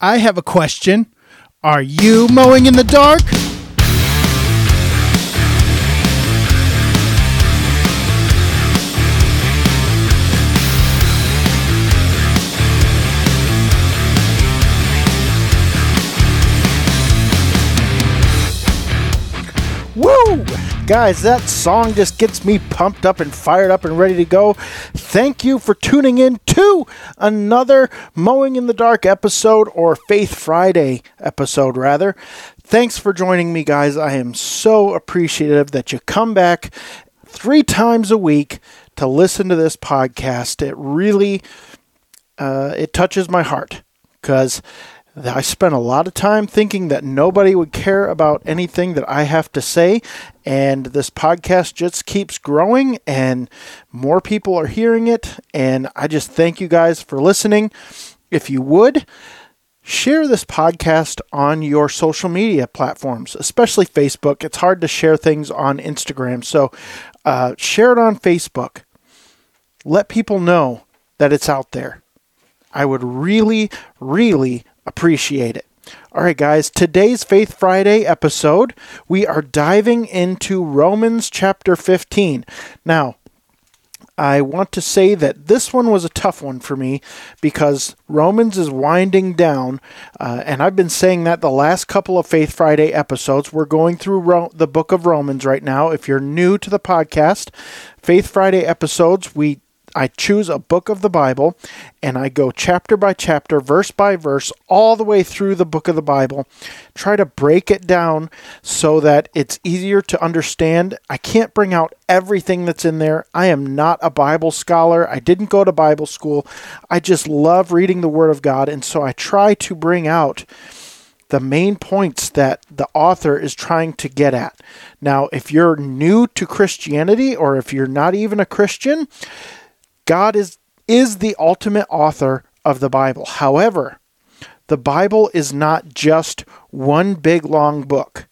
I have a question. Are you mowing in the dark? Guys, that song just gets me pumped up and fired up and ready to go. Thank you for tuning in to another Mowing in the Dark episode, or Faith Friday episode, rather. Thanks for joining me, guys. I am so appreciative that you come back three times a week to listen to this podcast. It really uh, it touches my heart because I spent a lot of time thinking that nobody would care about anything that I have to say, and this podcast just keeps growing, and more people are hearing it. And I just thank you guys for listening. If you would, share this podcast on your social media platforms, especially Facebook. It's hard to share things on Instagram, so uh, share it on Facebook. Let people know that it's out there. I would really, really appreciate it. All right, guys, today's Faith Friday episode, we are diving into Romans chapter 15. Now, I want to say that this one was a tough one for me because Romans is winding down, uh, and I've been saying that the last couple of Faith Friday episodes. We're going through Ro- the book of Romans right now. If you're new to the podcast, Faith Friday episodes, we I choose a book of the Bible and I go chapter by chapter, verse by verse, all the way through the book of the Bible. Try to break it down so that it's easier to understand. I can't bring out everything that's in there. I am not a Bible scholar. I didn't go to Bible school. I just love reading the Word of God. And so I try to bring out the main points that the author is trying to get at. Now, if you're new to Christianity or if you're not even a Christian, God is is the ultimate author of the Bible. However, the Bible is not just one big long book.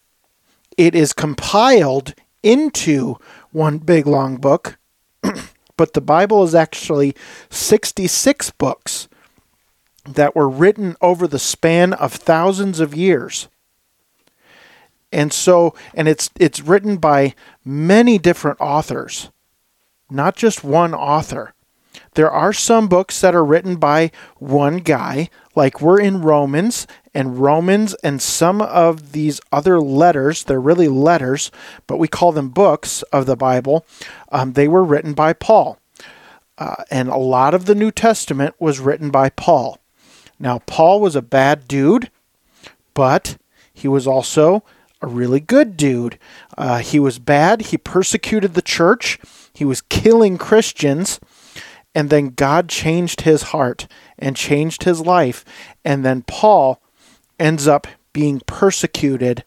It is compiled into one big long book, but the Bible is actually 66 books that were written over the span of thousands of years. And so and it's it's written by many different authors, not just one author. There are some books that are written by one guy, like we're in Romans, and Romans and some of these other letters, they're really letters, but we call them books of the Bible, um, they were written by Paul. Uh, and a lot of the New Testament was written by Paul. Now, Paul was a bad dude, but he was also a really good dude. Uh, he was bad. He persecuted the church. He was killing Christians. And then God changed his heart and changed his life. And then Paul ends up being persecuted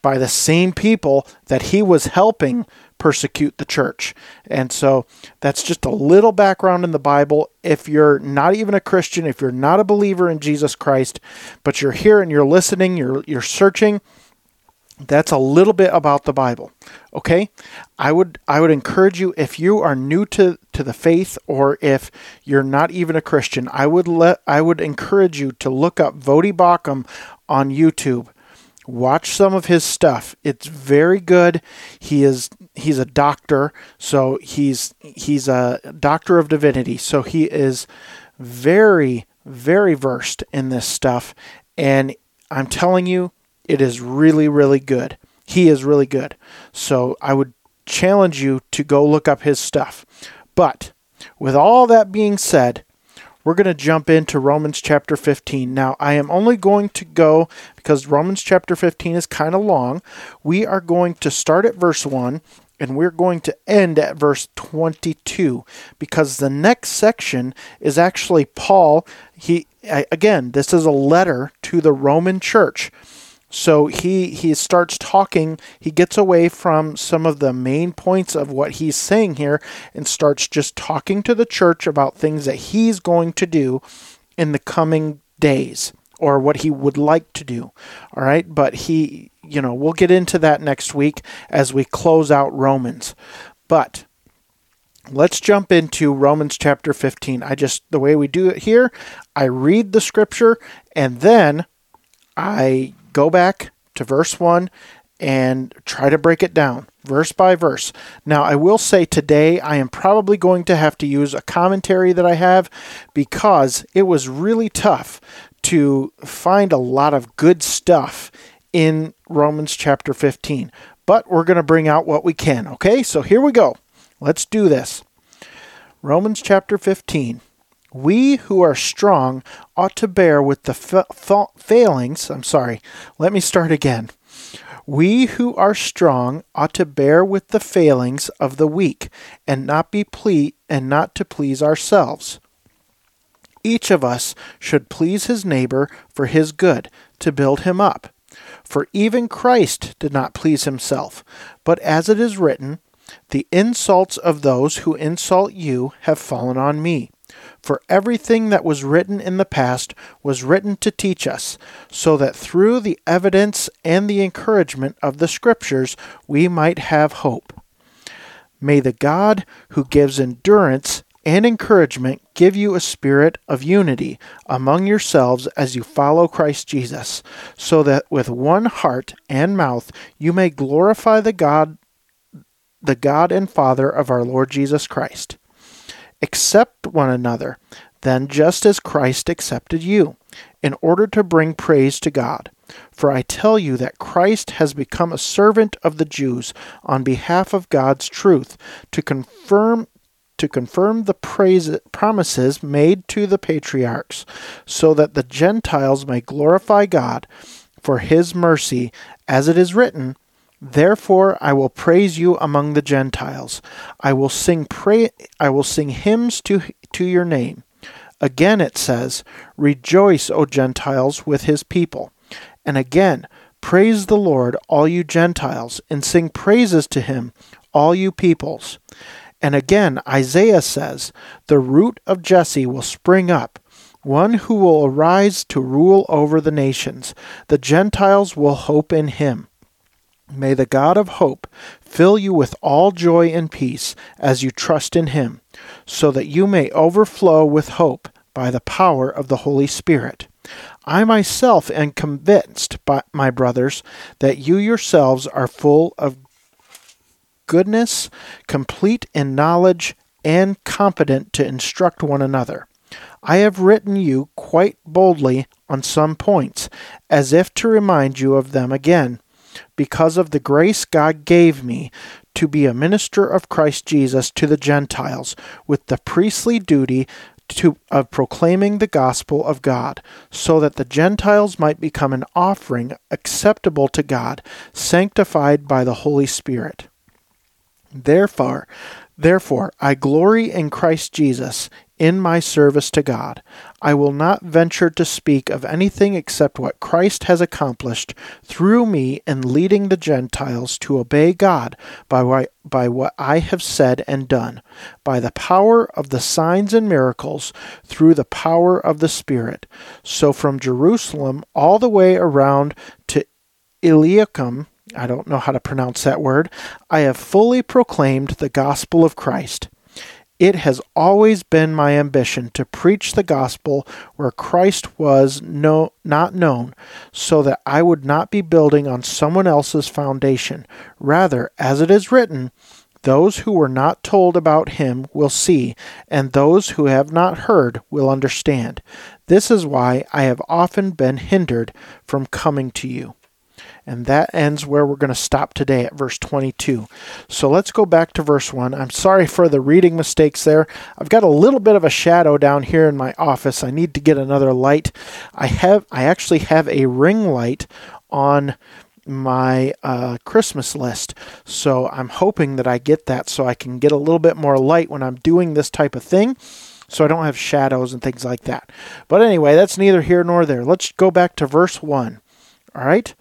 by the same people that he was helping persecute the church. And so that's just a little background in the Bible. If you're not even a Christian, if you're not a believer in Jesus Christ, but you're here and you're listening, you're you're searching, that's a little bit about the Bible. Okay? I would I would encourage you if you are new to, to the faith or if you're not even a Christian, I would let I would encourage you to look up Voddie Baucham on YouTube. Watch some of his stuff. It's very good. He is he's a doctor, so he's he's a doctor of divinity. So he is very very versed in this stuff and I'm telling you it is really, really good. He is really good. So I would challenge you to go look up his stuff. But with all that being said, we're going to jump into Romans chapter 15. Now, I am only going to go because Romans chapter 15 is kind of long. We are going to start at verse 1 and we're going to end at verse 22 because the next section is actually Paul. He again, this is a letter to the Roman church. So he he starts talking, he gets away from some of the main points of what he's saying here and starts just talking to the church about things that he's going to do in the coming days or what he would like to do. All right? But he, you know, we'll get into that next week as we close out Romans. But Let's jump into Romans chapter 15. I just, the way we do it here, I read the scripture And then I go back to verse 1 and try to break it down verse by verse. Now, I will say today I am probably going to have to use a commentary that I have because it was really tough to find a lot of good stuff in Romans chapter 15. But we're going to bring out what we can, okay? So here we go. Let's do this. Romans chapter 15. We who are strong ought to bear with the fa- fa- failings. I'm sorry. Let me start again. We who are strong ought to bear with the failings of the weak, and not be ple- and not to please ourselves. Each of us should please his neighbor for his good, to build him up. For even Christ did not please himself, but as it is written, The insults of those who insult you have fallen on me. For everything that was written in the past was written to teach us, so that through the evidence and the encouragement of the Scriptures we might have hope. May the God who gives endurance and encouragement give you a spirit of unity among yourselves as you follow Christ Jesus, so that with one heart and mouth you may glorify the God the God and Father of our Lord Jesus Christ. Accept one another, then just as Christ accepted you, in order to bring praise to God. For I tell you that Christ has become a servant of the Jews on behalf of God's truth to confirm to confirm the praise, promises made to the patriarchs, so that the Gentiles may glorify God for his mercy, as it is written, Therefore I will praise you among the Gentiles. I will sing pray I will sing hymns to to your name. Again it says, Rejoice, O Gentiles, with his people. And again, praise the Lord, all you Gentiles, and sing praises to him, all you peoples. And again, Isaiah says, The root of Jesse will spring up, one who will arise to rule over the nations. The Gentiles will hope in him. May the God of hope fill you with all joy and peace as you trust in him, so that you may overflow with hope by the power of the Holy Spirit. I myself am convinced, my brothers, that you yourselves are full of goodness, complete in knowledge, and competent to instruct one another. I have written you quite boldly on some points, as if to remind you of them again, because of the grace God gave me to be a minister of Christ Jesus to the Gentiles, with the priestly duty to, of proclaiming the gospel of God, so that the Gentiles might become an offering acceptable to God, sanctified by the Holy Spirit. Therefore, therefore I glory in Christ Jesus in my service to God. I will not venture to speak of anything except what Christ has accomplished through me in leading the Gentiles to obey God by what, by what I have said and done, by the power of the signs and miracles, through the power of the Spirit. So from Jerusalem all the way around to Illyricum, I don't know how to pronounce that word, I have fully proclaimed the gospel of Christ. It has always been my ambition to preach the gospel where Christ was no, not known, so that I would not be building on someone else's foundation. Rather, as it is written, those who were not told about him will see, and those who have not heard will understand. This is why I have often been hindered from coming to you. And that ends where we're going to stop today at verse 22. So let's go back to verse 1. I'm sorry for the reading mistakes there. I've got a little bit of a shadow down here in my office. I need to get another light. I have I actually have a ring light on my uh, Christmas list. So I'm hoping that I get that so I can get a little bit more light when I'm doing this type of thing. So I don't have shadows and things like that. But anyway, that's neither here nor there. Let's go back to verse 1. All right.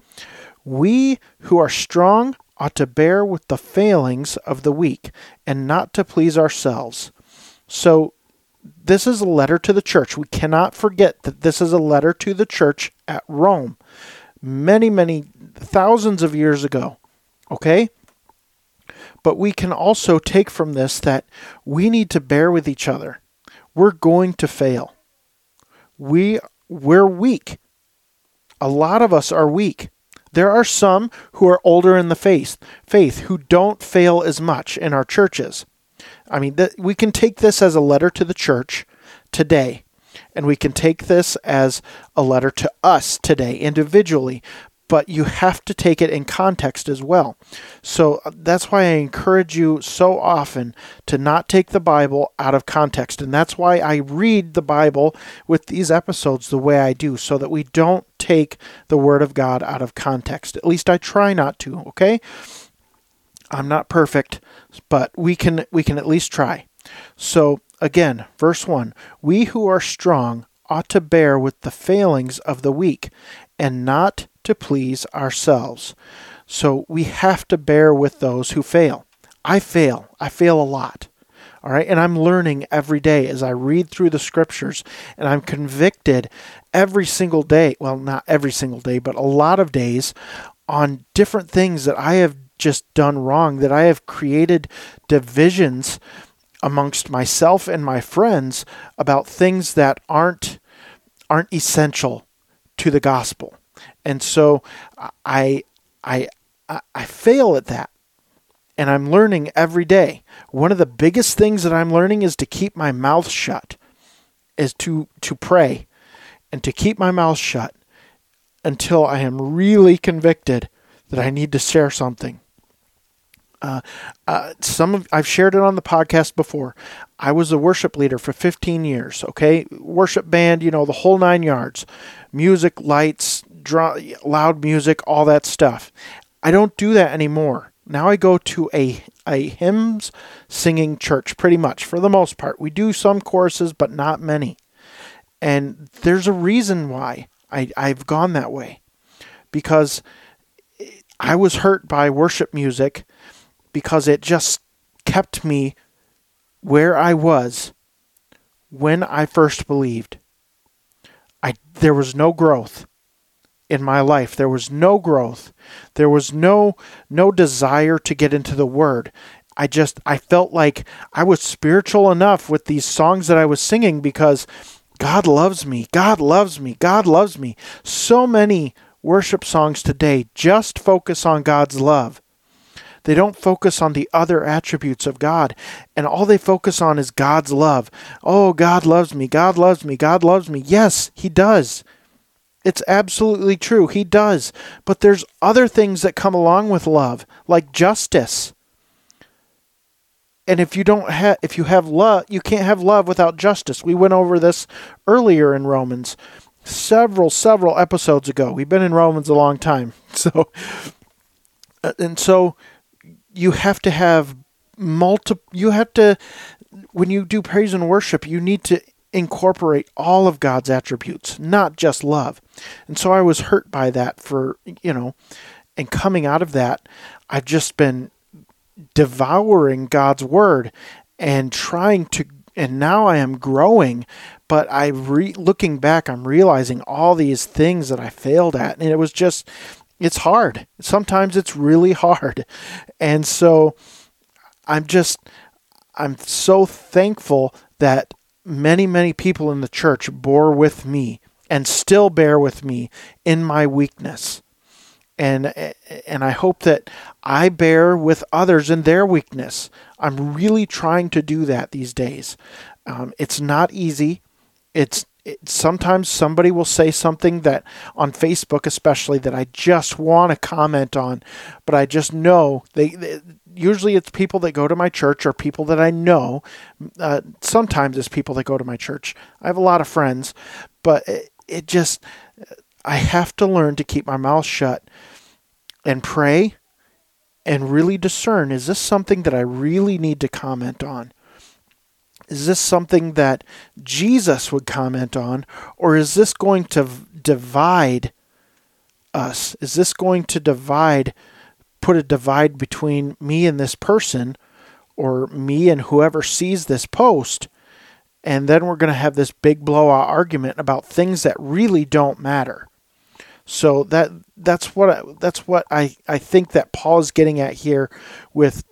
We who are strong ought to bear with the failings of the weak and not to please ourselves. So, this is a letter to the church. We cannot forget that this is a letter to the church at Rome many, many thousands of years ago. Okay? But we can also take from this that we need to bear with each other. We're going to fail. We we're weak. A lot of us are weak. There are some who are older in the faith, faith who don't fail as much in our churches. I mean, th- we can take this as a letter to the church today, and we can take this as a letter to us today individually but you have to take it in context as well. So uh, that's why I encourage you so often to not take the Bible out of context. And that's why I read the Bible with these episodes the way I do, so that we don't take the Word of God out of context. At least I try not to, okay? I'm not perfect, but we can we can at least try. So again, verse 1, we who are strong ought to bear with the failings of the weak and not to please ourselves. So we have to bear with those who fail. I fail. I fail a lot. All right. And I'm learning every day as I read through the scriptures and I'm convicted every single day. Well, not every single day, but a lot of days on different things that I have just done wrong, that I have created divisions amongst myself and my friends about things that aren't aren't essential to the gospel. And so I I I fail at that. And I'm learning every day. One of the biggest things that I'm learning is to keep my mouth shut. Is to to pray and to keep my mouth shut until I am really convicted that I need to share something. Uh, uh, some of I've shared it on the podcast before. I was a worship leader for 15 years. Okay, worship band, you know, the whole nine yards, music, lights, loud music, all that stuff. I don't do that anymore. Now I go to a a hymns singing church pretty much for the most part. We do some choruses but not many. And there's a reason why I, I've gone that way. Because I was hurt by worship music because it just kept me where I was when I first believed. I there was no growth in my life. There was no growth. There was no no desire to get into the word. I just I felt like I was spiritual enough with these songs that I was singing because God loves me. God loves me. God loves me. So many worship songs today just focus on God's love. They don't focus on the other attributes of God. And all they focus on is God's love. Oh, God loves me. God loves me. God loves me. Yes, He does. It's absolutely true. He does. But there's other things that come along with love, like justice. And if you don't have if you have love, you can't have love without justice. We went over this earlier in Romans several several episodes ago. We've been in Romans a long time. So uh, and so you have to have multiple you have to when you do praise and worship, you need to incorporate all of God's attributes, not just love. And so I was hurt by that for, you know, and coming out of that, I've just been devouring God's word and trying to and now I am growing, but I re looking back I'm realizing all these things that I failed at and it was just it's hard. Sometimes it's really hard. And so I'm just I'm so thankful that many, many people in the church bore with me and still bear with me in my weakness. And and I hope that I bear with others in their weakness. I'm really trying to do that these days. Um, it's not easy. It's it, sometimes somebody will say something that on Facebook, especially, that I just want to comment on, but I just know they, they usually it's people that go to my church or people that I know. Uh, sometimes it's people that go to my church. I have a lot of friends, but it, it just, I have to learn to keep my mouth shut and pray and really discern is this something that I really need to comment on? Is this something that Jesus would comment on? Or is this going to divide us? Is this going to divide put a divide between me and this person or me and whoever sees this post and then we're going to have this big blowout argument about things that really don't matter. So that that's what I, that's what I, I think that Paul is getting at here with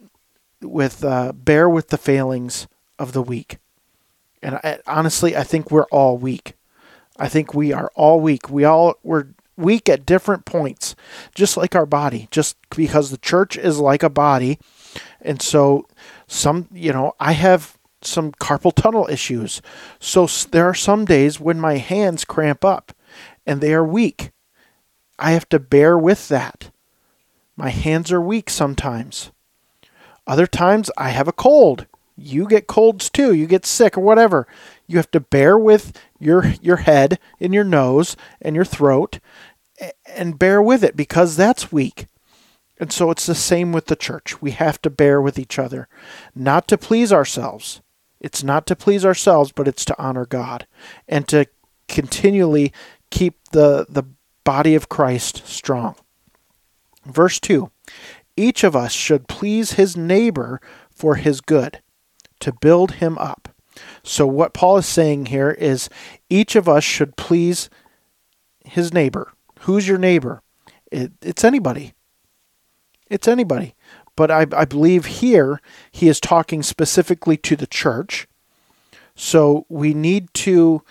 with uh, bear with the failings of the weak. And I, honestly, I think we're all weak. I think we are all weak. We all we're weak at different points, just like our body, just because the church is like a body. And so, some, you know, I have some carpal tunnel issues. So, there are some days when my hands cramp up and they are weak. I have to bear with that. My hands are weak sometimes. Other times I have a cold. You get colds too. You get sick or whatever. You have to bear with your your head and your nose and your throat and bear with it because that's weak. And so it's the same with the church. We have to bear with each other, not to please ourselves. It's not to please ourselves, but it's to honor God and to continually keep the the body of Christ strong. Verse 2 Each of us should please his neighbor for his good, to build him up. So, what Paul is saying here is each of us should please his neighbor. Who's your neighbor? It, it's anybody. It's anybody. But I, I believe here he is talking specifically to the church. So we need to,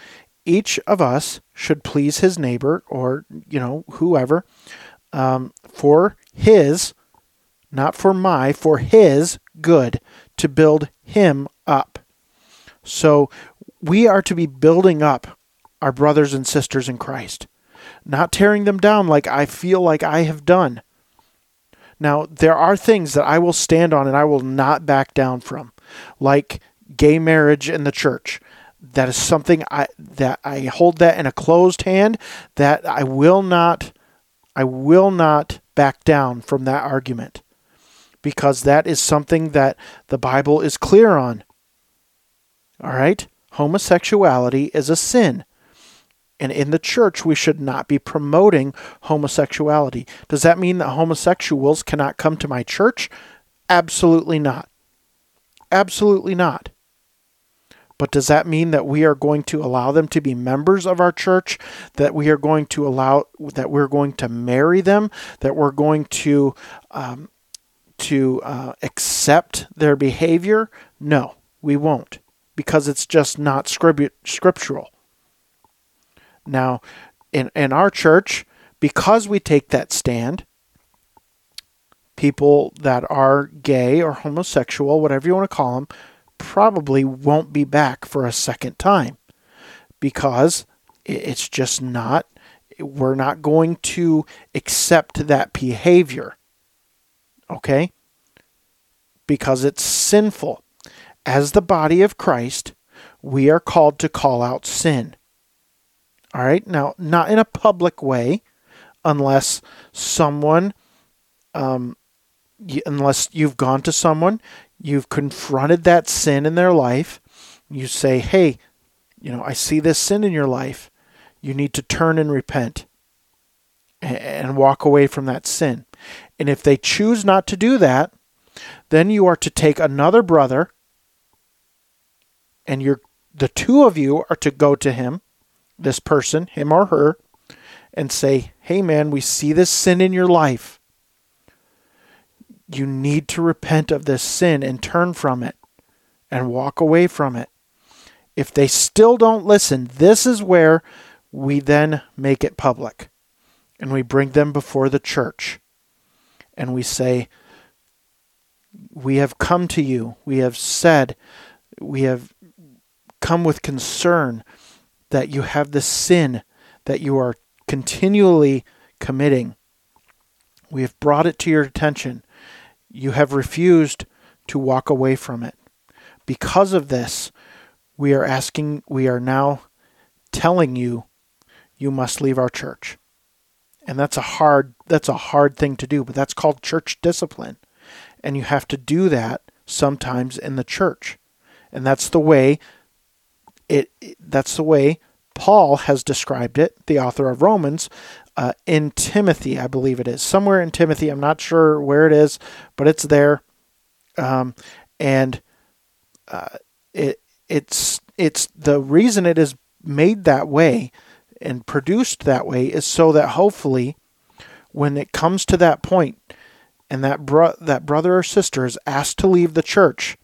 each of us should please his neighbor or, you know, whoever um, for his, not for my, for his good to build him up. So we are to be building up our brothers and sisters in Christ, not tearing them down like I feel like I have done. Now, there are things that I will stand on and I will not back down from, like gay marriage in the church. That is something I that I hold that in a closed hand that I will not I will not back down from that argument because that is something that the Bible is clear on. All right? Homosexuality is a sin. And in the church, we should not be promoting homosexuality. Does that mean that homosexuals cannot come to my church? Absolutely not. Absolutely not. But does that mean that we are going to allow them to be members of our church? That we are going to allow that we're going to marry them? That we're going to um, to uh, accept their behavior? No, we won't, because it's just not scriptural. Now, in in our church, because we take that stand, people that are gay or homosexual, whatever you want to call them, probably won't be back for a second time because it's just not, we're not going to accept that behavior. Okay? Because it's sinful. As the body of Christ, we are called to call out sin. All right? Now, not in a public way, unless someone, um, unless you've gone to someone, you've confronted that sin in their life. You say, hey, you know, I see this sin in your life. You need to turn and repent and walk away from that sin. And if they choose not to do that, then you are to take another brother and you're the two of you are to go to him, this person, him or her, and say, "Hey man, we see this sin in your life you need to repent of this sin and turn from it and walk away from it. If they still don't listen, this is where we then make it public and we bring them before the church and we say, We have come to you. We have said, we have come with concern that you have the sin that you are continually committing. We have brought it to your attention you have refused to walk away from it. Because of this, we are asking, we are now telling you, you must leave our church. And that's a hard that's a hard thing to do, but that's called church discipline. And you have to do that sometimes in the church. And that's the way it that's the way Paul has described it, the author of Romans, uh, in Timothy, I believe it is. Somewhere in Timothy. I'm not sure where it is, but it's there. Um, and uh, it it's it's the reason it is made that way and produced that way is so that hopefully when it comes to that point and that bro- that brother or sister is asked to leave the church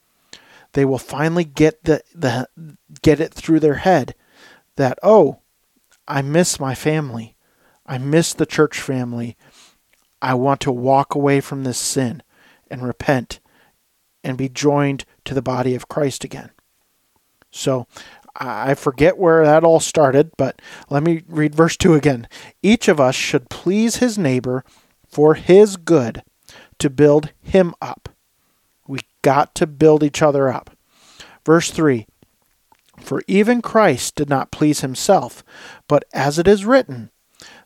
they will finally get the, the get it through their head that oh I miss my family I miss the church family. I want to walk away from this sin and repent and be joined to the body of Christ again. So I forget where that all started, but let me read verse 2 again. Each of us should please his neighbor for his good to build him up. We got to build each other up. Verse 3 For even Christ did not please himself, but as it is written,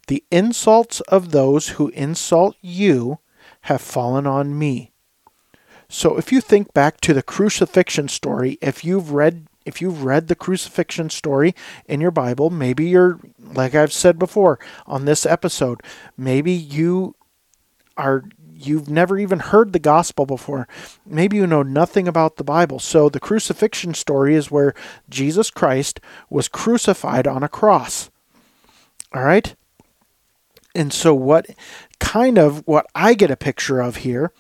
the insults of those who insult you have fallen on me. So if you think back to the crucifixion story, if you've read if you've read the crucifixion story in your Bible, maybe you're like I've said before on this episode, maybe you are you've never even heard the gospel before. Maybe you know nothing about the Bible. So the crucifixion story is where Jesus Christ was crucified on a cross. All right? And so what kind of what I get a picture of here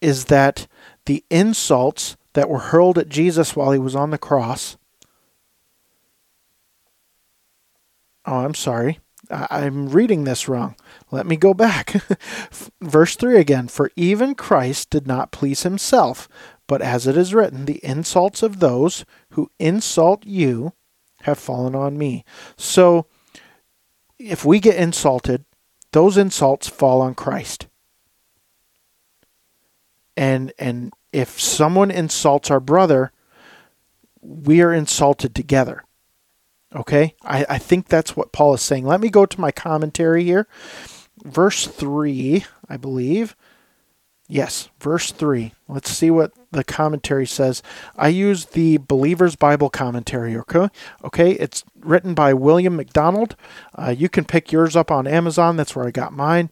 is that the insults that were hurled at Jesus while he was on the cross. Oh, I'm sorry. I'm reading this wrong. Let me go back. Verse 3 again For even Christ did not please himself, but as it is written, the insults of those who insult you have fallen on me. So if we get insulted, those insults fall on Christ. And and if someone insults our brother, we are insulted together. Okay? I, I think that's what Paul is saying. Let me go to my commentary here. Verse 3, I believe. Yes, verse 3. Let's see what the commentary says. I use the Believer's Bible Commentary, okay? Okay, it's written by William MacDonald. Uh, you can pick yours up on Amazon. That's where I got mine.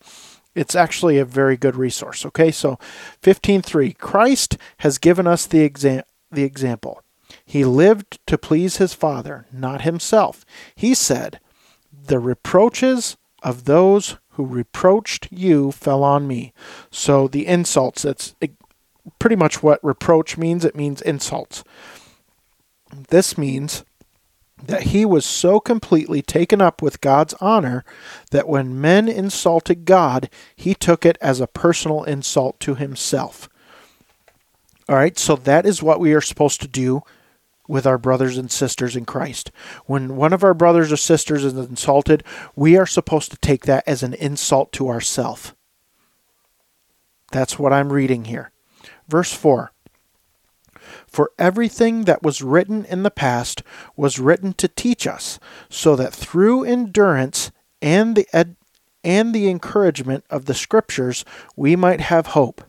It's actually a very good resource, okay? So 15.3. Christ has given us the, exa- the example. He lived to please his Father, not himself. He said, The reproaches of those who reproached you fell on me. So the insults, that's pretty much what reproach means. It means insults. This means that he was so completely taken up with God's honor that when men insulted God, he took it as a personal insult to himself. All right, so that is what we are supposed to do with our brothers and sisters in Christ. When one of our brothers or sisters is insulted, we are supposed to take that as an insult to ourself. That's what I'm reading here. Verse 4 For everything that was written in the past was written to teach us, so that through endurance and the ed- and the encouragement of the scriptures we might have hope.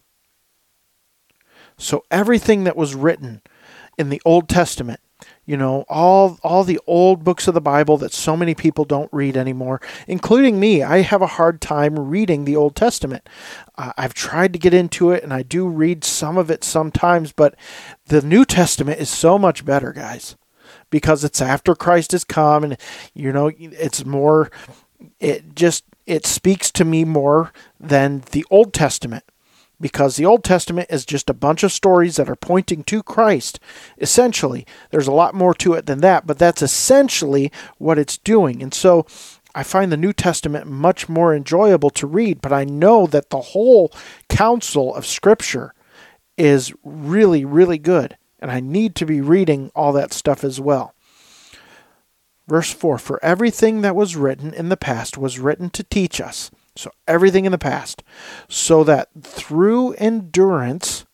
So everything that was written in the Old Testament. You know, all all the old books of the Bible that so many people don't read anymore, including me. I have a hard time reading the Old Testament. Uh, I've tried to get into it and I do read some of it sometimes, but the New Testament is so much better, guys, because it's after Christ has come and you know, it's more it just it speaks to me more than the Old Testament because the Old Testament is just a bunch of stories that are pointing to Christ. Essentially, there's a lot more to it than that, but that's essentially what it's doing. And so I find the New Testament much more enjoyable to read, but I know that the whole counsel of Scripture is really, really good. And I need to be reading all that stuff as well. Verse 4 For everything that was written in the past was written to teach us so everything in the past. So that through endurance,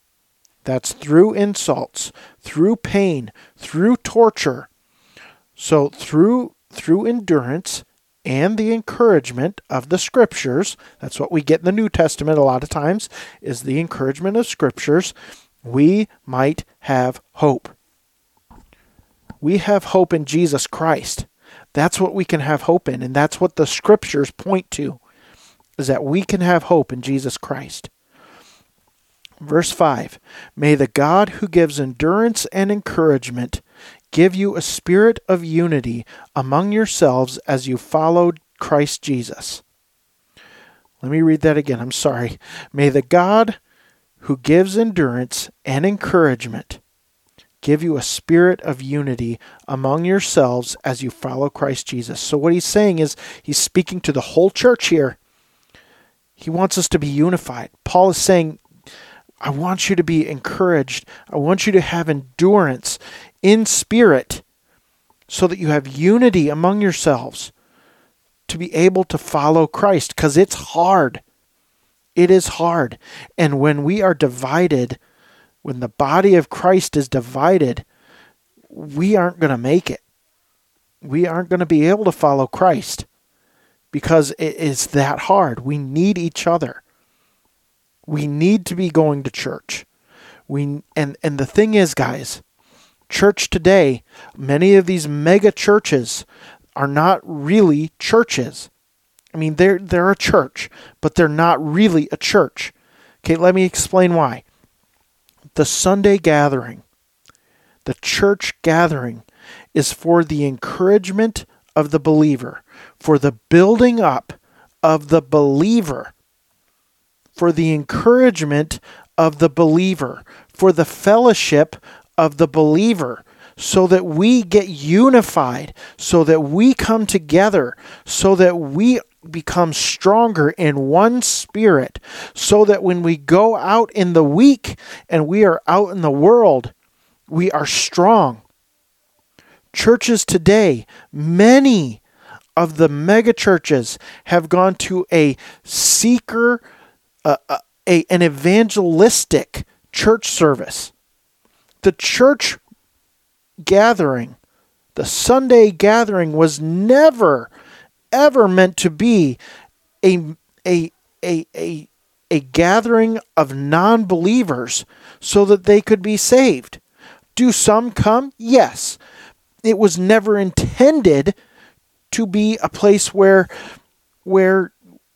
that's through insults, through pain, through torture. So through through endurance and the encouragement of the scriptures, that's what we get in the New Testament a lot of times, is the encouragement of scriptures, we might have hope. We have hope in Jesus Christ. That's what we can have hope in, and that's what the scriptures point to is that we can have hope in Jesus Christ. Verse 5 May the God who gives endurance and encouragement give you a spirit of unity among yourselves as you follow Christ Jesus. Let me read that again. I'm sorry. May the God who gives endurance and encouragement give you a spirit of unity among yourselves as you follow Christ Jesus. So, what he's saying is, he's speaking to the whole church here. He wants us to be unified. Paul is saying, I want you to be encouraged. I want you to have endurance in spirit so that you have unity among yourselves to be able to follow Christ because it's hard. It is hard. And when we are divided, when the body of Christ is divided, we aren't going to make it. We aren't going to be able to follow Christ because it is that hard. We need each other. We need to be going to church. We and and the thing is, guys, church today, many of these mega churches are not really churches. I mean, they're they're a church, but they're not really a church. Okay, let me explain why the Sunday gathering, the church gathering, is for the encouragement of the believer, for the building up of the believer, for the encouragement of the believer, for the fellowship of the believer, so that we get unified, so that we come together, so that we become stronger in one spirit so that when we go out in the week and we are out in the world, we are strong. Churches today, many of the mega churches have gone to a seeker, uh, uh, a, an evangelistic church service. The church gathering, the Sunday gathering, was never ever meant to be a a a a, a gathering of non-believers so that they could be saved. Do some come? Yes. It was never intended to be a place where where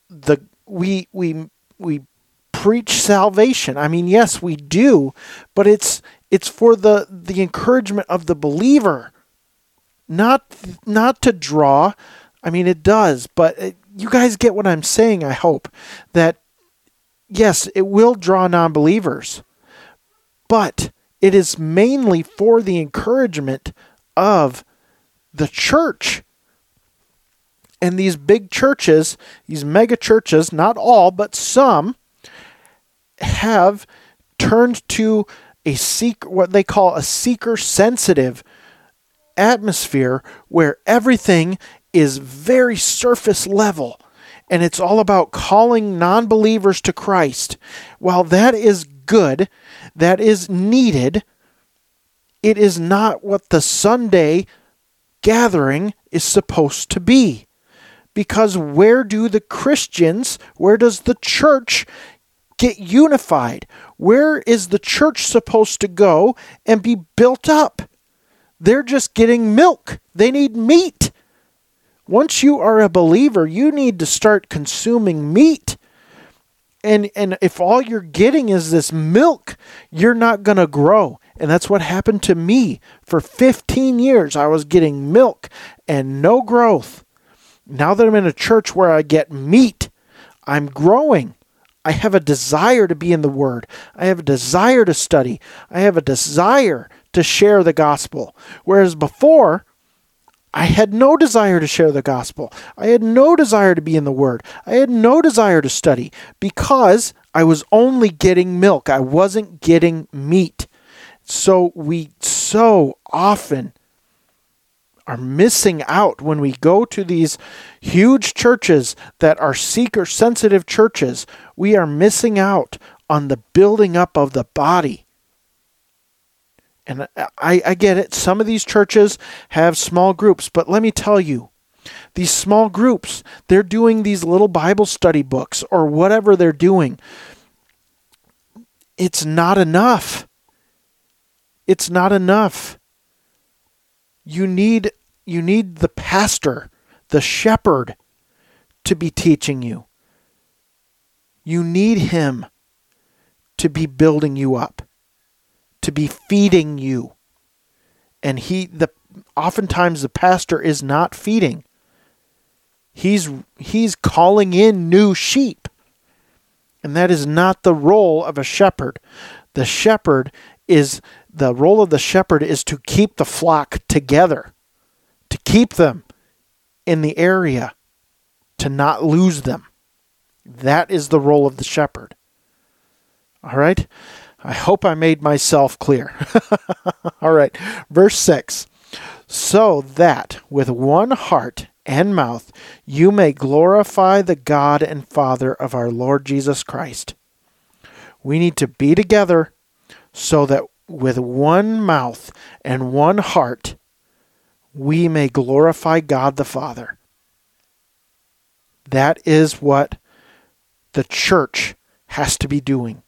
the we we we preach salvation. I mean, yes, we do, but it's it's for the the encouragement of the believer, not not to draw I mean, it does, but it, you guys get what I'm saying, I hope. That, yes, it will draw non believers, but it is mainly for the encouragement of the church. And these big churches, these mega churches, not all, but some, have turned to a seek what they call a seeker sensitive atmosphere where everything is very surface level and it's all about calling non believers to Christ. While that is good, that is needed, it is not what the Sunday gathering is supposed to be. Because where do the Christians, where does the church get unified? Where is the church supposed to go and be built up? They're just getting milk. They need meat. Once you are a believer, you need to start consuming meat. And and if all you're getting is this milk, you're not going to grow. And that's what happened to me. For 15 years I was getting milk and no growth. Now that I'm in a church where I get meat, I'm growing. I have a desire to be in the Word. I have a desire to study. I have a desire to share the gospel. Whereas before, I had no desire to share the gospel. I had no desire to be in the Word. I had no desire to study because I was only getting milk. I wasn't getting meat. So we so often are missing out when we go to these huge churches that are seeker sensitive churches. We are missing out on the building up of the body. And I, I get it. Some of these churches have small groups, but let me tell you, these small groups, they're doing these little Bible study books or whatever they're doing. It's not enough. It's not enough. You need you need the pastor, the shepherd to be teaching you. You need him to be building you up to be feeding you. And he the oftentimes the pastor is not feeding. He's he's calling in new sheep. And that is not the role of a shepherd. The shepherd is the role of the shepherd is to keep the flock together, to keep them in the area, to not lose them. That is the role of the shepherd. All right? I hope I made myself clear. All right. Verse 6 So that with one heart and mouth you may glorify the God and Father of our Lord Jesus Christ. We need to be together so that with one mouth and one heart we may glorify God the Father. That is what the church has to be doing.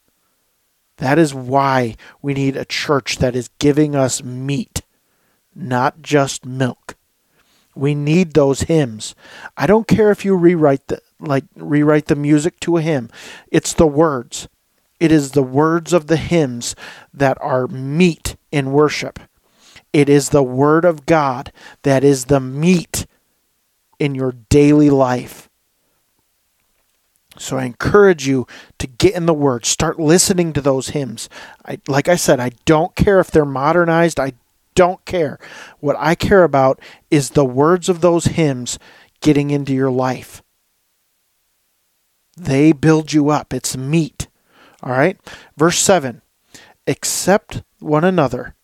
That is why we need a church that is giving us meat, not just milk. We need those hymns. I don't care if you rewrite the like rewrite the music to a hymn. It's the words. It is the words of the hymns that are meat in worship. It is the word of God that is the meat in your daily life. So I encourage you to get in the Word. Start listening to those hymns. I, like I said, I don't care if they're modernized. I don't care. What I care about is the words of those hymns getting into your life. They build you up. It's meat. All right? Verse 7 Accept one another.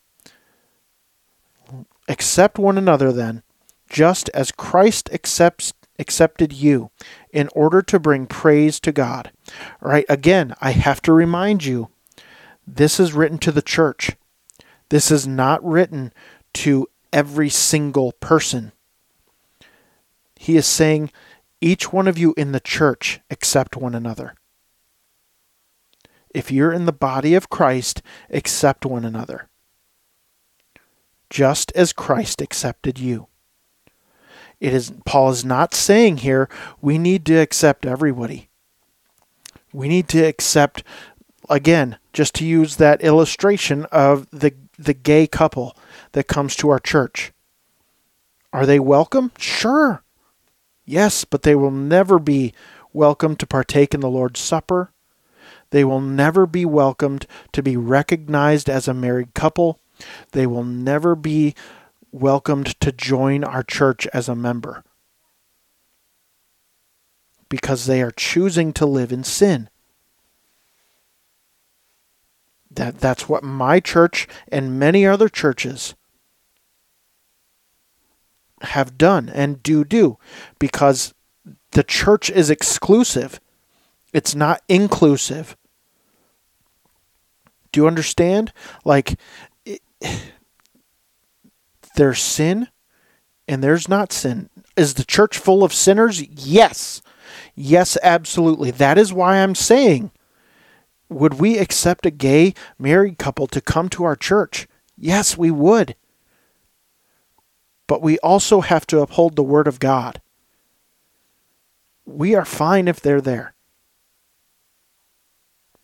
Accept one another then, just as Christ accepts accepted you in order to bring praise to God. All right, again, I have to remind you this is written to the church. This is not written to every single person. He is saying, each one of you in the church accept one another. If you're in the body of Christ, accept one another. Just as Christ accepted you. It is Paul is not saying here we need to accept everybody. We need to accept again, just to use that illustration of the the gay couple that comes to our church. Are they welcome? Sure. Yes, but they will never be welcome to partake in the Lord's Supper. They will never be welcomed to be recognized as a married couple. They will never be welcomed to join our church as a member because they are choosing to live in sin. That, that's what my church and many other churches have done and do do because the church is exclusive. It's not inclusive. Do you understand? Like, it, there's sin and there's not sin. Is the church full of sinners? Yes. Yes, absolutely. That is why I'm saying would we accept a gay married couple to come to our church? Yes, we would. But we also have to uphold the Word of God. We are fine if they're there.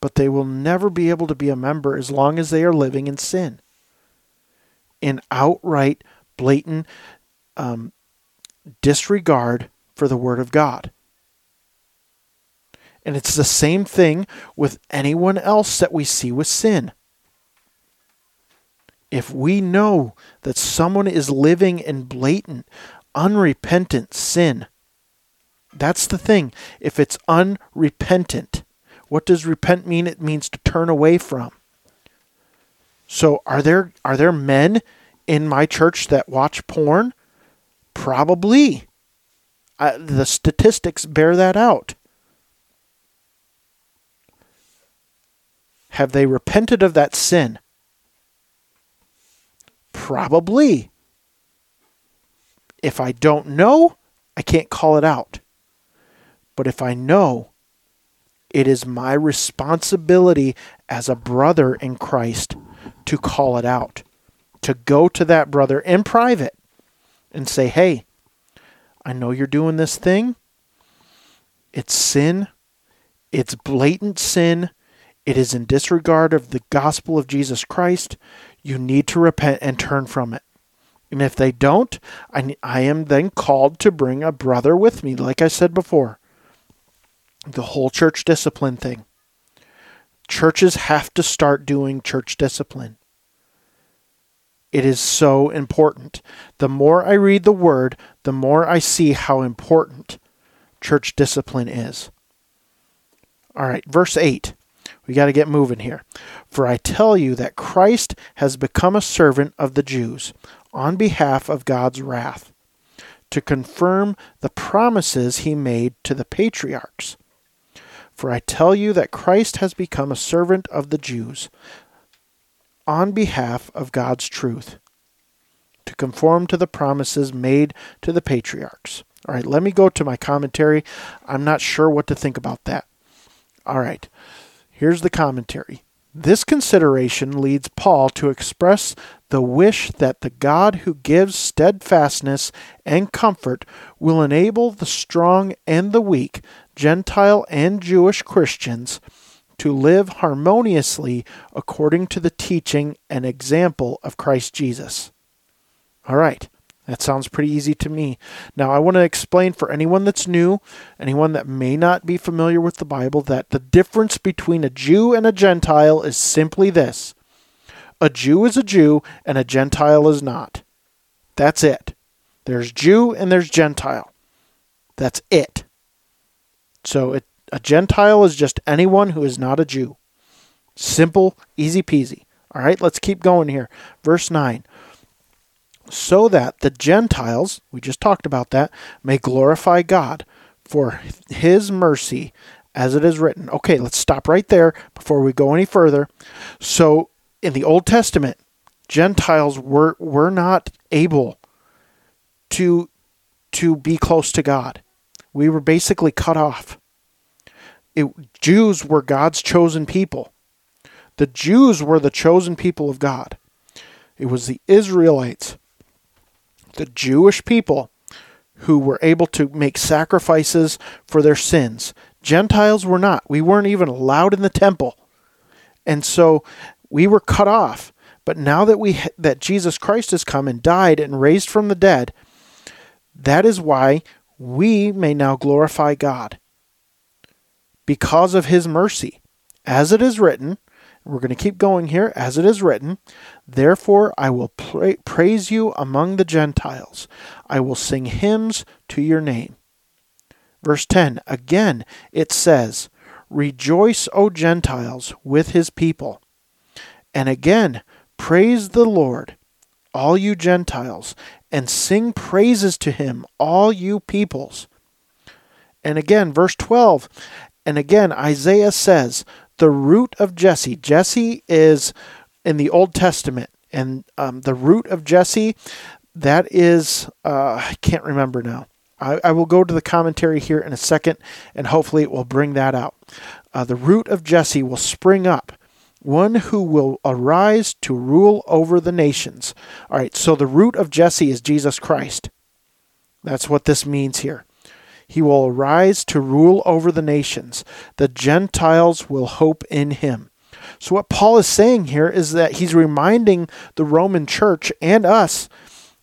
But they will never be able to be a member as long as they are living in sin in outright, blatant um, disregard for the Word of God. And it's the same thing with anyone else that we see with sin. If we know that someone is living in blatant, unrepentant sin, that's the thing. If it's unrepentant, what does repent mean? It means to turn away from. So are there are there men in my church that watch porn? Probably. I, the statistics bear that out. Have they repented of that sin? Probably. If I don't know, I can't call it out. But if I know, it is my responsibility as a brother in Christ to call it out, to go to that brother in private and say, hey, I know you're doing this thing. It's sin. It's blatant sin. It is in disregard of the gospel of Jesus Christ. You need to repent and turn from it. And if they don't, I, I am then called to bring a brother with me, like I said before. The whole church discipline thing Churches have to start doing church discipline. It is so important. The more I read the Word, the more I see how important church discipline is. All right, verse 8. We got to get moving here. For I tell you that Christ has become a servant of the Jews on behalf of God's wrath, to confirm the promises he made to the patriarchs. For I tell you that Christ has become a servant of the Jews on behalf of God's truth, to conform to the promises made to the patriarchs. All right, let me go to my commentary. I'm not sure what to think about that. All right, here's the commentary. This consideration leads Paul to express the wish that the God who gives steadfastness and comfort will enable the strong and the weak, Gentile and Jewish Christians, to live harmoniously according to the teaching and example of Christ Jesus. All right, that sounds pretty easy to me. Now, I want to explain for anyone that's new, anyone that may not be familiar with the Bible, that the difference between a Jew and a Gentile is simply this a Jew is a Jew and a Gentile is not. That's it. There's Jew and there's Gentile. That's it. So it a Gentile is just anyone who is not a Jew. Simple, easy peasy. All right, let's keep going here. Verse 9. So that the Gentiles, we just talked about that, may glorify God for his mercy as it is written. Okay, let's stop right there before we go any further. So in the Old Testament, Gentiles were were not able to to be close to God. We were basically cut off it, Jews were God's chosen people. The Jews were the chosen people of God. It was the Israelites, the Jewish people, who were able to make sacrifices for their sins. Gentiles were not. We weren't even allowed in the temple. And so we were cut off. But now that we that Jesus Christ has come and died and raised from the dead, that is why we may now glorify God because of his mercy. As it is written, we're going to keep going here, as it is written, therefore I will pra- praise you among the Gentiles. I will sing hymns to your name. Verse 10 again it says, Rejoice, O Gentiles, with his people. And again, praise the Lord, all you Gentiles, and sing praises to him, all you peoples. And again, verse 12, and again, Isaiah says, the root of Jesse. Jesse is in the Old Testament, and um, the root of Jesse, that is, uh, I can't remember now. I, I, will go to the commentary here in a second, and hopefully it will bring that out. Uh, the root of Jesse will spring up, one who will arise to rule over the nations. All right, so the root of Jesse is Jesus Christ. That's what this means here. He will arise to rule over the nations. The Gentiles will hope in him. So, what Paul is saying here is that he's reminding the Roman church and us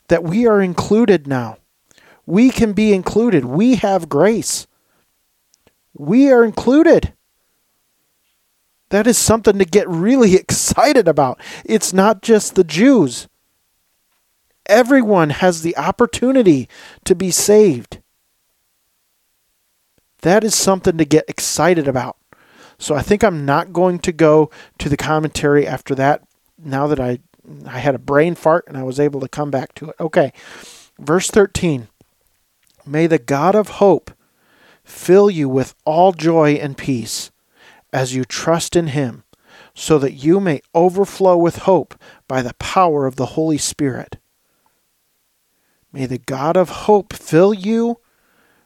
that we are included now. We can be included. We have grace. We are included. That is something to get really excited about. It's not just the Jews, everyone has the opportunity to be saved. That is something to get excited about. So I think I'm not going to go to the commentary after that now that I I had a brain fart and I was able to come back to it. Okay. Verse 13. May the God of hope fill you with all joy and peace as you trust in him, so that you may overflow with hope by the power of the Holy Spirit. May the God of hope fill you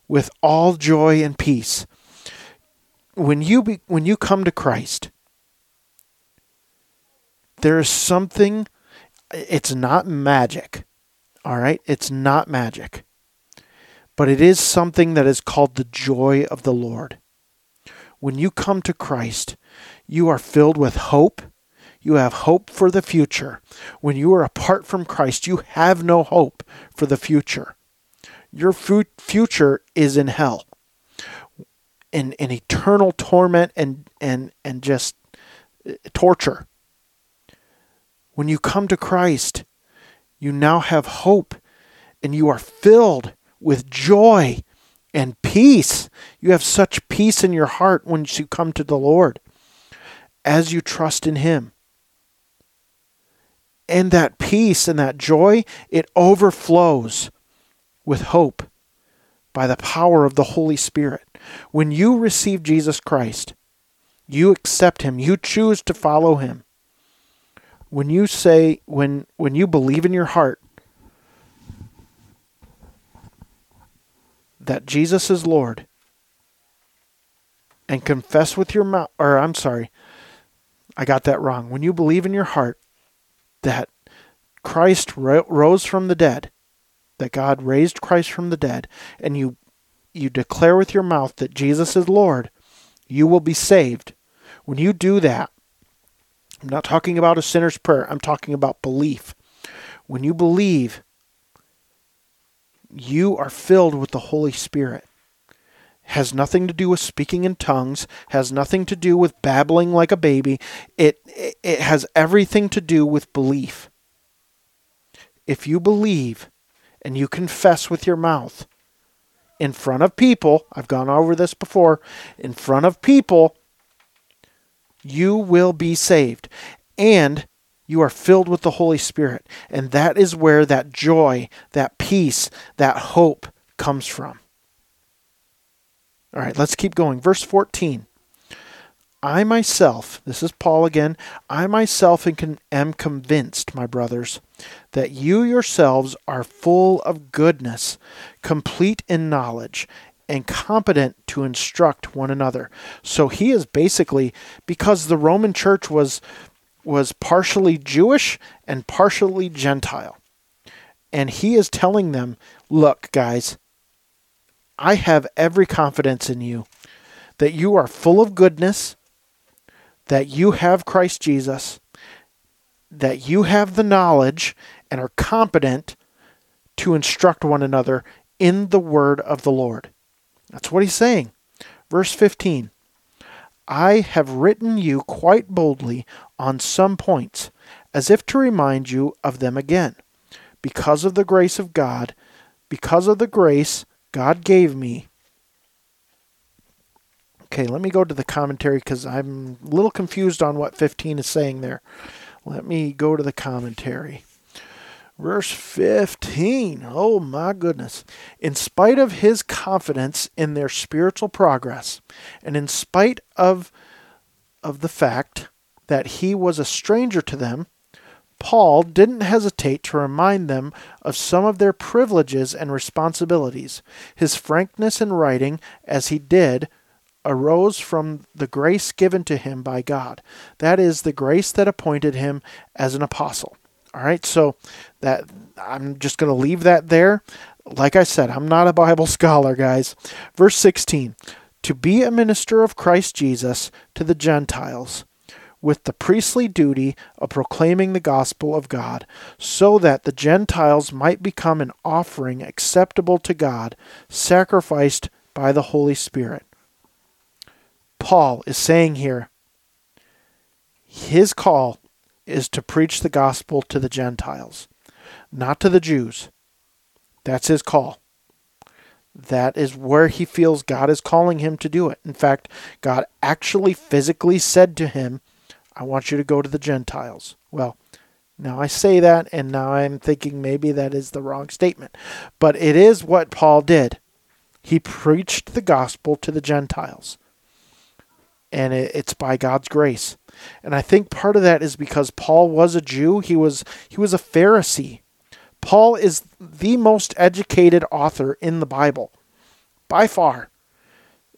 with all joy and peace. When you be, when you come to Christ, there is something it's not magic. All right? It's not magic. But it is something that is called the joy of the Lord. When you come to Christ, you are filled with hope. You have hope for the future. When you are apart from Christ, you have no hope for the future your future is in hell in, in eternal torment and, and, and just uh, torture. When you come to Christ, you now have hope and you are filled with joy and peace. You have such peace in your heart when you come to the Lord as you trust in Him. And that peace and that joy, it overflows with hope by the power of the Holy Spirit. When you receive Jesus Christ, you accept him, you choose to follow him. When you say when when you believe in your heart that Jesus is Lord and confess with your mouth or I'm sorry, I got that wrong. When you believe in your heart that Christ ro- rose from the dead, that God raised Christ from the dead, and you you declare with your mouth that Jesus is Lord, you will be saved. When you do that, I'm not talking about a sinner's prayer, I'm talking about belief. When you believe, you are filled with the Holy Spirit. Has nothing to do with speaking in tongues, has nothing to do with babbling like a baby. It, it has everything to do with belief. If you believe and you confess with your mouth in front of people, I've gone over this before, in front of people, you will be saved. And you are filled with the Holy Spirit. And that is where that joy, that peace, that hope comes from. All right, let's keep going. Verse 14. I myself, this is Paul again, I myself am convinced, my brothers, that you yourselves are full of goodness, complete in knowledge, and competent to instruct one another. So he is basically because the Roman church was was partially Jewish and partially Gentile. And he is telling them, look, guys, I have every confidence in you that you are full of goodness, that you have Christ Jesus, that you have the knowledge and are competent to instruct one another in the word of the Lord. That's what he's saying. Verse 15 I have written you quite boldly on some points, as if to remind you of them again, because of the grace of God, because of the grace God gave me. Okay, let me go to the commentary because I'm a little confused on what 15 is saying there. Let me go to the commentary. Verse 15. Oh my goodness. In spite of his confidence in their spiritual progress, and in spite of, of the fact that he was a stranger to them, Paul didn't hesitate to remind them of some of their privileges and responsibilities. His frankness in writing, as he did, arose from the grace given to him by God. That is, the grace that appointed him as an apostle. All right, so that I'm just going to leave that there. Like I said, I'm not a Bible scholar, guys. Verse 16 To be a minister of Christ Jesus to the Gentiles, with the priestly duty of proclaiming the gospel of God, so that the Gentiles might become an offering acceptable to God, sacrificed by the Holy Spirit. Paul is saying here, his call is to preach the gospel to the Gentiles, not to the Jews. That's his call. That is where he feels God is calling him to do it. In fact, God actually physically said to him, I want you to go to the Gentiles. Well, now I say that, and now I'm thinking maybe that is the wrong statement. But it is what Paul did. He preached the gospel to the Gentiles. And it's by God's grace. And I think part of that is because Paul was a Jew, he was he was a Pharisee. Paul is the most educated author in the Bible by far.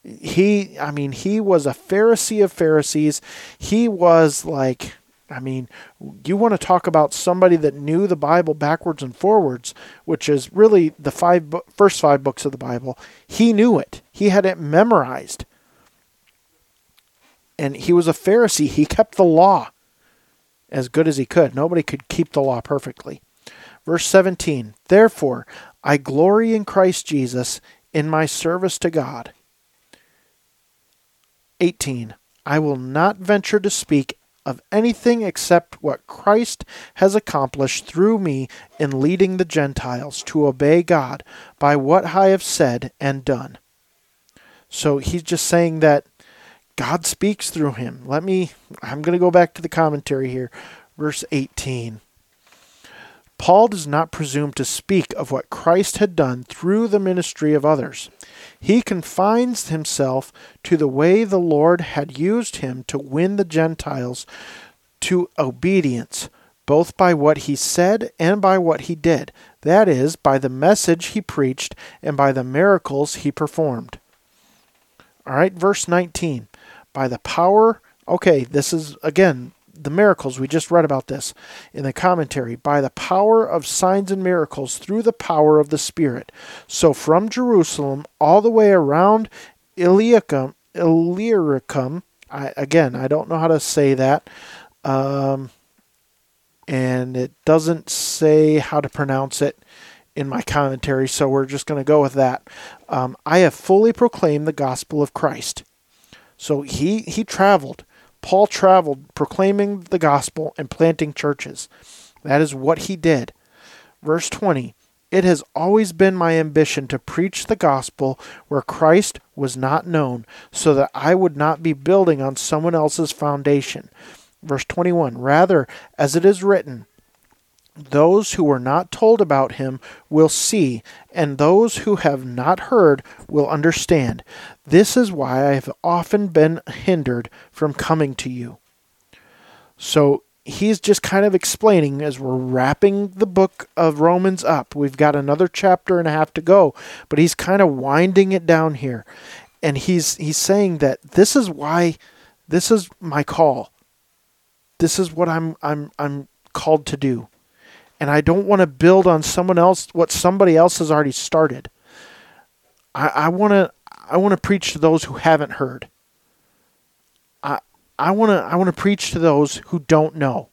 He I mean he was a Pharisee of Pharisees. He was like I mean, you want to talk about somebody that knew the Bible backwards and forwards, which is really the five first five books of the Bible. He knew it. He had it memorized and he was a Pharisee. He kept the law as good as he could. Nobody could keep the law perfectly. Verse 17 Therefore, I glory in Christ Jesus in my service to God. 18 I will not venture to speak of anything except what Christ has accomplished through me in leading the Gentiles to obey God by what I have said and done. So he's just saying that God speaks through him. Let me, I'm going to go back to the commentary here. Verse 18. Paul does not presume to speak of what Christ had done through the ministry of others. He confines himself to the way the Lord had used him to win the Gentiles to obedience, both by what he said and by what he did, that is, by the message he preached and by the miracles he performed. All right, verse 19. By the power, okay, this is again the miracles. We just read about this in the commentary. By the power of signs and miracles through the power of the Spirit. So from Jerusalem all the way around Illyricum, Illyricum I, again, I don't know how to say that. Um, and it doesn't say how to pronounce it in my commentary, so we're just going to go with that. Um, I have fully proclaimed the gospel of Christ. So he, he traveled Paul traveled proclaiming the gospel and planting churches. That is what he did. Verse 20 It has always been my ambition to preach the gospel where Christ was not known, so that I would not be building on someone else's foundation. Verse 21 Rather, as it is written, those who were not told about him will see, and those who have not heard will understand. This is why I have often been hindered from coming to you. So he's just kind of explaining as we're wrapping the book of Romans up. We've got another chapter and a half to go, but he's kind of winding it down here. And he's he's saying that this is why this is my call. This is what I'm I'm I'm called to do and I don't want to build on someone else what somebody else has already started. I, want to I want to preach to those who haven't heard. I I want to I want to preach to those who don't know.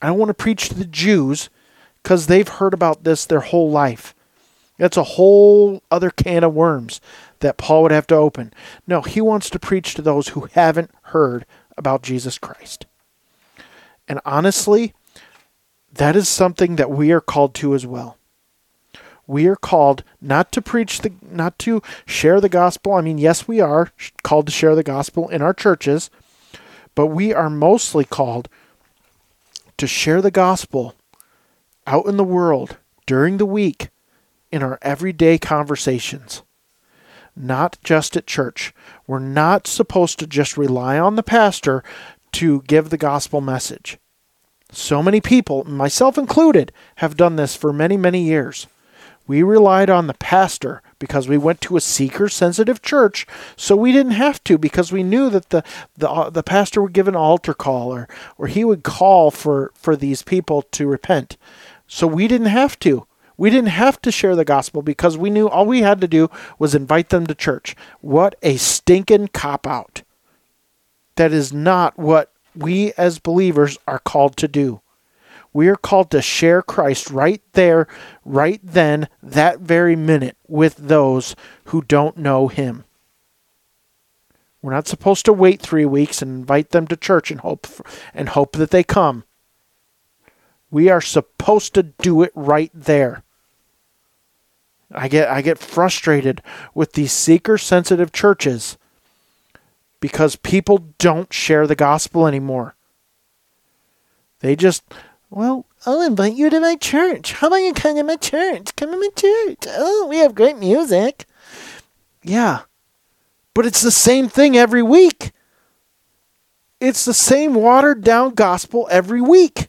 I don't want to preach to the Jews because they've heard about this their whole life. That's a whole other can of worms that Paul would have to open. No, he wants to preach to those who haven't heard about Jesus Christ. And honestly, that is something that we are called to as well. We are called not to preach the not to share the gospel. I mean, yes, we are called to share the gospel in our churches, but we are mostly called to share the gospel out in the world during the week in our everyday conversations, not just at church. We're not supposed to just rely on the pastor to give the gospel message. So many people, myself included, have done this for many, many years. We relied on the pastor because we went to a seeker sensitive church, so we didn't have to because we knew that the the, uh, the pastor would give an altar call or, or he would call for, for these people to repent. So we didn't have to. We didn't have to share the gospel because we knew all we had to do was invite them to church. What a stinking cop out. That is not what we as believers are called to do. We are called to share Christ right there, right then, that very minute with those who don't know Him. We're not supposed to wait three weeks and invite them to church and hope for, and hope that they come. We are supposed to do it right there. I get I get frustrated with these seeker sensitive churches because people don't share the gospel anymore. They just, well, I'll invite you to my church. How about you come to my church? Come to my church. Oh, we have great music. Yeah, but it's the same thing every week. It's the same watered down gospel every week.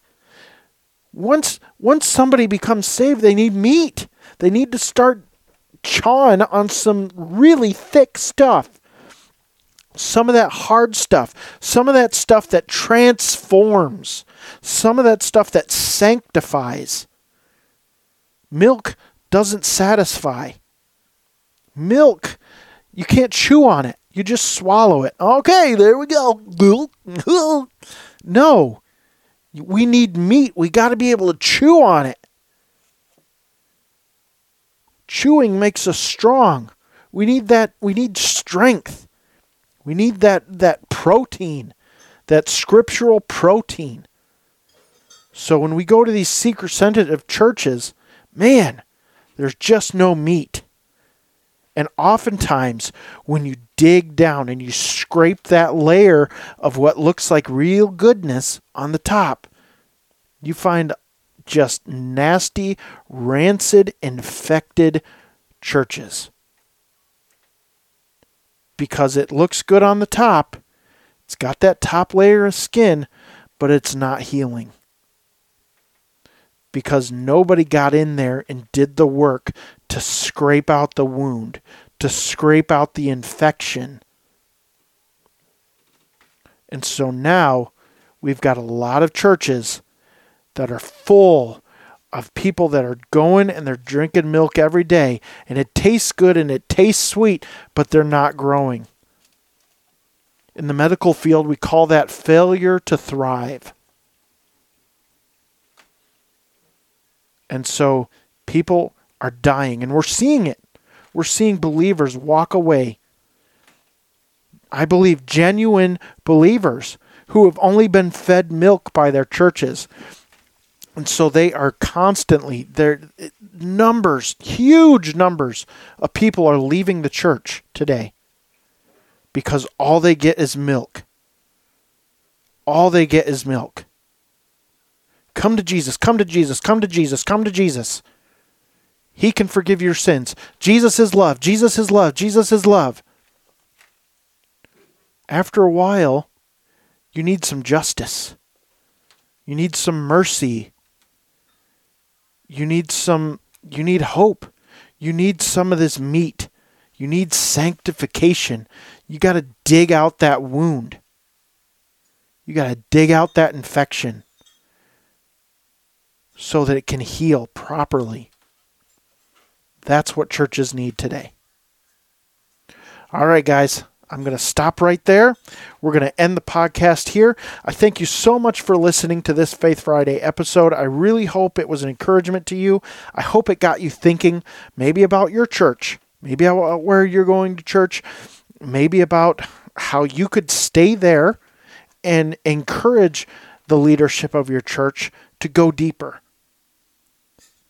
Once once somebody becomes saved, they need meat. They need to start chawing on some really thick stuff some of that hard stuff, some of that stuff that transforms, some of that stuff that sanctifies. Milk doesn't satisfy. Milk, you can't chew on it. You just swallow it. Okay, there we go. No. We need meat. We got to be able to chew on it. Chewing makes us strong. We need that we need strength. We need that that protein that scriptural protein. So when we go to these seeker sensitive churches, man, there's just no meat. And oftentimes, when you dig down and you scrape that layer of what looks like real goodness on the top, you find just nasty, rancid, infected churches. Because it looks good on the top, it's got that top layer of skin, but it's not healing. Because nobody got in there and did the work to scrape out the wound, to scrape out the infection. And so now we've got a lot of churches that are full of people that are going and they're drinking milk every day and it tastes good and it tastes sweet, but they're not growing. In the medical field, we call that failure to thrive. And so people are dying, and we're seeing it. We're seeing believers walk away. I believe genuine believers who have only been fed milk by their churches. And so they are constantly their numbers, huge numbers of people are leaving the church today because all they get is milk. All they get is milk. Come to Jesus, come to Jesus, come to Jesus, come to Jesus. He can forgive your sins. Jesus is love. Jesus is love. Jesus is love. After a while, you need some justice. You need some mercy. You need some you need hope. You need some of this meat. You need sanctification. You got to dig out that wound. You got to dig out that infection so that it can heal properly. That's what churches need today. All right, guys. I'm going to stop right there. We're going to end the podcast here. I thank you so much for listening to this Faith Friday episode. I really hope it was an encouragement to you. I hope it got you thinking maybe about your church, maybe about where you're going to church, maybe about how you could stay there and encourage the leadership of your church to go deeper,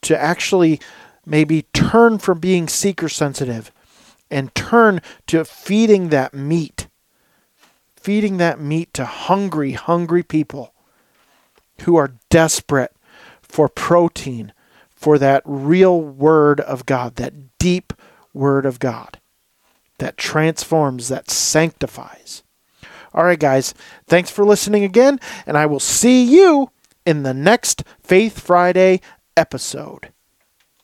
to actually maybe turn from being seeker sensitive and turn to feeding that meat, feeding that meat to hungry, hungry people who are desperate for protein, for that real Word of God, that deep Word of God that transforms, that sanctifies. All right, guys, thanks for listening again, and I will see you in the next Faith Friday episode.